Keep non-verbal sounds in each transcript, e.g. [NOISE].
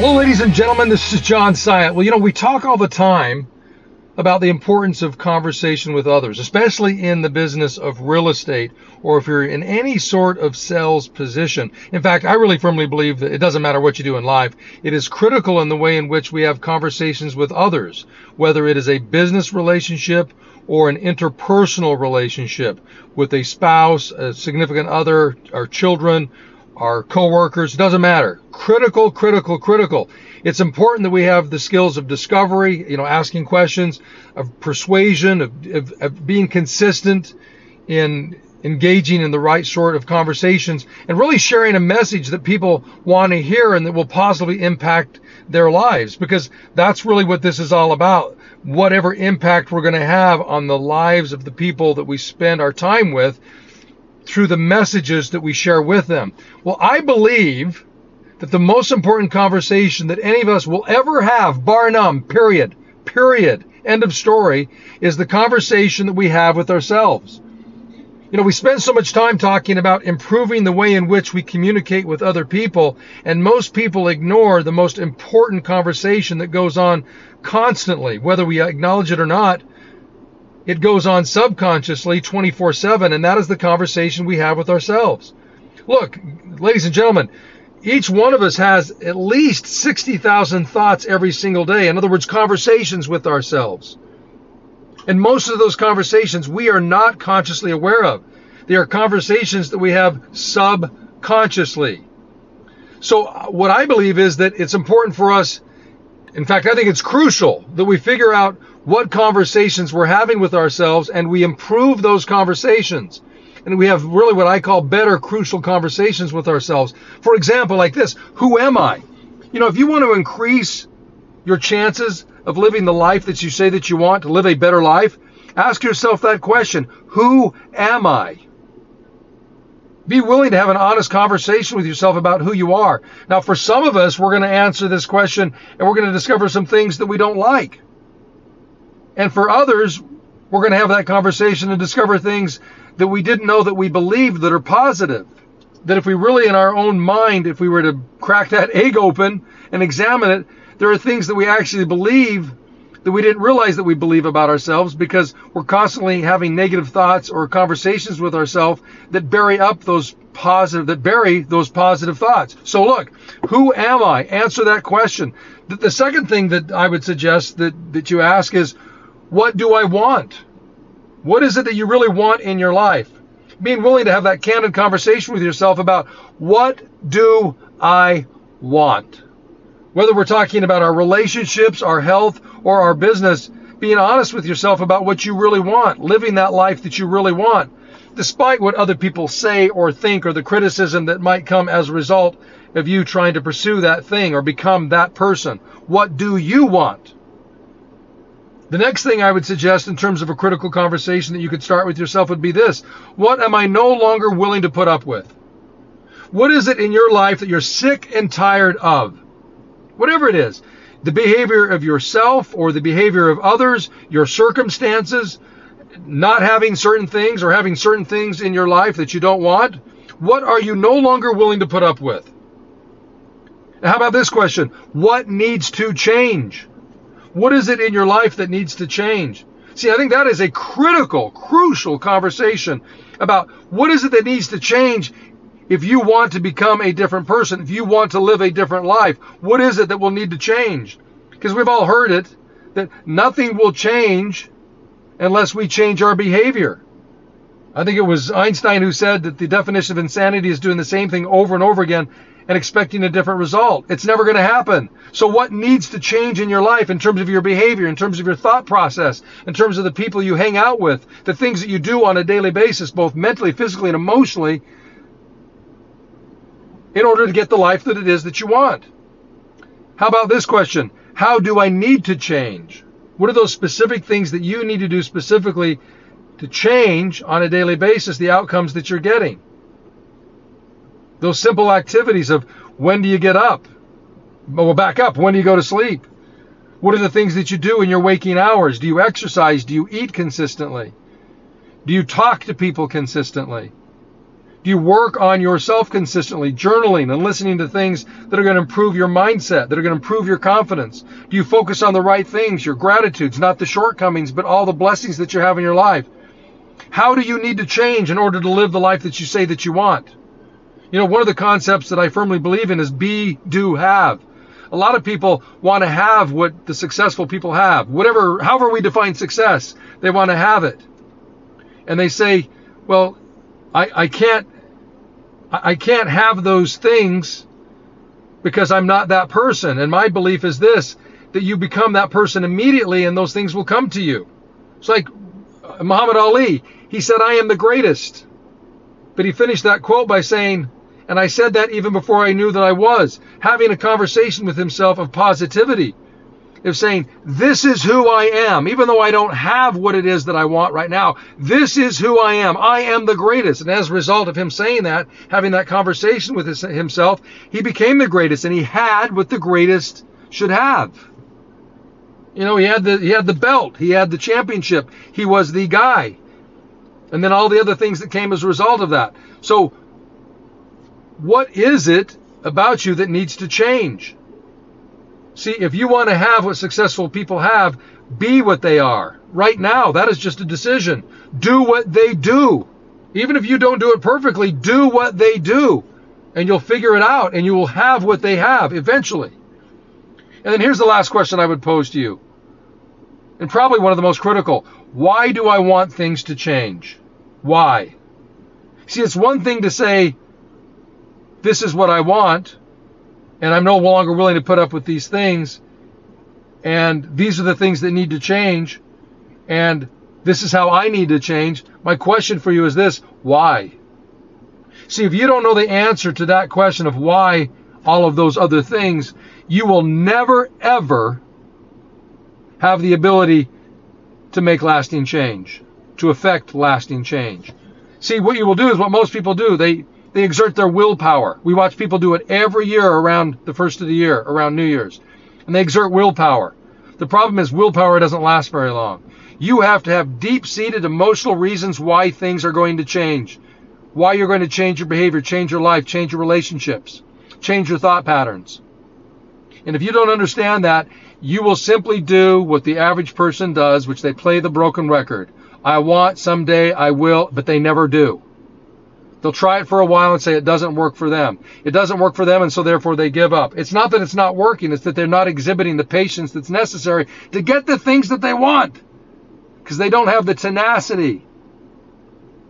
Hello, ladies and gentlemen. This is John Syatt. Well, you know, we talk all the time about the importance of conversation with others, especially in the business of real estate or if you're in any sort of sales position. In fact, I really firmly believe that it doesn't matter what you do in life. It is critical in the way in which we have conversations with others, whether it is a business relationship or an interpersonal relationship with a spouse, a significant other, our children, our coworkers, doesn't matter. Critical, critical, critical. It's important that we have the skills of discovery, you know, asking questions, of persuasion, of, of, of being consistent in engaging in the right sort of conversations and really sharing a message that people want to hear and that will positively impact their lives because that's really what this is all about. Whatever impact we're going to have on the lives of the people that we spend our time with through the messages that we share with them. Well, I believe that the most important conversation that any of us will ever have, bar none, period, period, end of story, is the conversation that we have with ourselves. You know, we spend so much time talking about improving the way in which we communicate with other people, and most people ignore the most important conversation that goes on constantly, whether we acknowledge it or not it goes on subconsciously 24 7, and that is the conversation we have with ourselves. Look, ladies and gentlemen, each one of us has at least 60,000 thoughts every single day. In other words, conversations with ourselves. And most of those conversations we are not consciously aware of. They are conversations that we have subconsciously. So, uh, what I believe is that it's important for us, in fact, I think it's crucial that we figure out what conversations we're having with ourselves and we improve those conversations. And we have really what I call better crucial conversations with ourselves. For example, like this Who am I? You know, if you want to increase your chances of living the life that you say that you want to live a better life, ask yourself that question Who am I? Be willing to have an honest conversation with yourself about who you are. Now, for some of us, we're going to answer this question and we're going to discover some things that we don't like. And for others, we're going to have that conversation and discover things that we didn't know that we believed that are positive. That if we really, in our own mind, if we were to crack that [LAUGHS] egg open and examine it, there are things that we actually believe that we didn't realize that we believe about ourselves because we're constantly having negative thoughts or conversations with ourselves that bury up those positive that bury those positive thoughts. So look, who am I? Answer that question. The, the second thing that I would suggest that that you ask is what do I want? What is it that you really want in your life? Being willing to have that candid conversation with yourself about what do I want? Whether we're talking about our relationships, our health, or our business, being honest with yourself about what you really want, living that life that you really want, despite what other people say or think or the criticism that might come as a result of you trying to pursue that thing or become that person. What do you want? The next thing I would suggest in terms of a critical conversation that you could start with yourself would be this What am I no longer willing to put up with? What is it in your life that you're sick and tired of? Whatever it is, the behavior of yourself or the behavior of others, your circumstances, not having certain things or having certain things in your life that you don't want, what are you no longer willing to put up with? How about this question? What needs to change? What is it in your life that needs to change? See, I think that is a critical, crucial conversation about what is it that needs to change if you want to become a different person, if you want to live a different life. What is it that will need to change? Because we've all heard it that nothing will change unless we change our behavior. I think it was Einstein who said that the definition of insanity is doing the same thing over and over again and expecting a different result. It's never going to happen. So, what needs to change in your life in terms of your behavior, in terms of your thought process, in terms of the people you hang out with, the things that you do on a daily basis, both mentally, physically, and emotionally, in order to get the life that it is that you want? How about this question? How do I need to change? What are those specific things that you need to do specifically to change on a daily basis the outcomes that you're getting? Those simple activities of when do you get up? Well, back up. When do you go to sleep? What are the things that you do in your waking hours? Do you exercise? Do you eat consistently? Do you talk to people consistently? Do you work on yourself consistently, journaling and listening to things that are going to improve your mindset, that are going to improve your confidence? Do you focus on the right things, your gratitudes, not the shortcomings, but all the blessings that you have in your life? How do you need to change in order to live the life that you say that you want? You know, one of the concepts that I firmly believe in is be, do, have. A lot of people want to have what the successful people have. Whatever, however we define success, they want to have it. And they say, well, I, can't, I can't have those things because I'm not that person. And my belief is this, that you become that person immediately and those things will come to you. It's like Muhammad Ali. He said, I am the greatest. But he finished that quote by saying, and I said that even before I knew that I was, having a conversation with himself of positivity, of saying, This is who I am, even though I don't have what it is that I want right now. This is who I am. I am the greatest. And as a result of him saying that, having that conversation with his, himself, he became the greatest and he had what the greatest should have. You know, he had the he had the belt, he had the championship, he was the guy. And then all the other things that came as a result of that. So what is it about you that needs to change? See, if you want to have what successful people have, be what they are. Right now, that is just a decision. Do what they do. Even if you don't do it perfectly, do what they do. And you'll figure it out and you will have what they have eventually. And then here's the last question I would pose to you. And probably one of the most critical. Why do I want things to change? Why? See, it's one thing to say, this is what I want, and I'm no longer willing to put up with these things, and these are the things that need to change, and this is how I need to change. My question for you is this why? See, if you don't know the answer to that question of why all of those other things, you will never, ever have the ability to make lasting change, to affect lasting change. See, what you will do is what most people do. They they exert their willpower. We watch people do it every year around the first of the year, around New Year's. And they exert willpower. The problem is willpower doesn't last very long. You have to have deep-seated emotional reasons why things are going to change. Why you're going to change your behavior, change your life, change your relationships, change your thought patterns. And if you don't understand that, you will simply do what the average person does, which they play the broken record. I want, someday I will, but they never do. They'll try it for a while and say it doesn't work for them. It doesn't work for them, and so therefore they give up. It's not that it's not working, it's that they're not exhibiting the patience that's necessary to get the things that they want. Because they don't have the tenacity,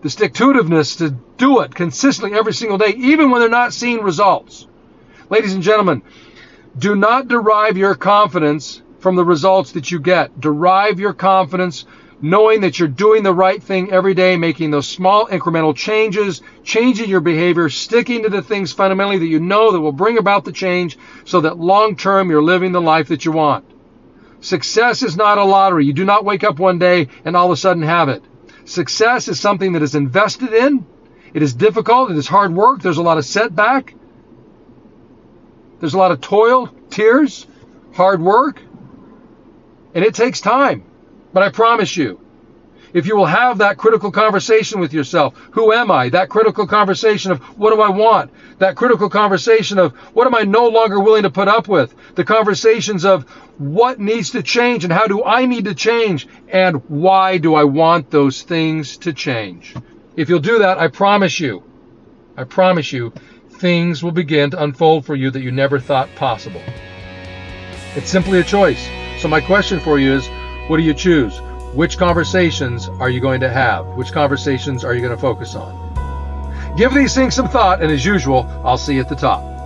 the stick to itiveness to do it consistently every single day, even when they're not seeing results. Ladies and gentlemen, do not derive your confidence from the results that you get. Derive your confidence knowing that you're doing the right thing every day, making those small incremental changes, changing your behavior, sticking to the things fundamentally that you know that will bring about the change so that long term you're living the life that you want. Success is not a lottery. You do not wake up one day and all of a sudden have it. Success is something that is invested in. It is difficult. It is hard work. There's a lot of setback. There's a lot of toil, tears, hard work. And it takes time. But I promise you, if you will have that critical conversation with yourself, who am I? That critical conversation of what do I want? That critical conversation of what am I no longer willing to put up with? The conversations of what needs to change and how do I need to change and why do I want those things to change? If you'll do that, I promise you, I promise you, things will begin to unfold for you that you never thought possible. It's simply a choice. So my question for you is, what do you choose? Which conversations are you going to have? Which conversations are you going to focus on? Give these things some thought, and as usual, I'll see you at the top.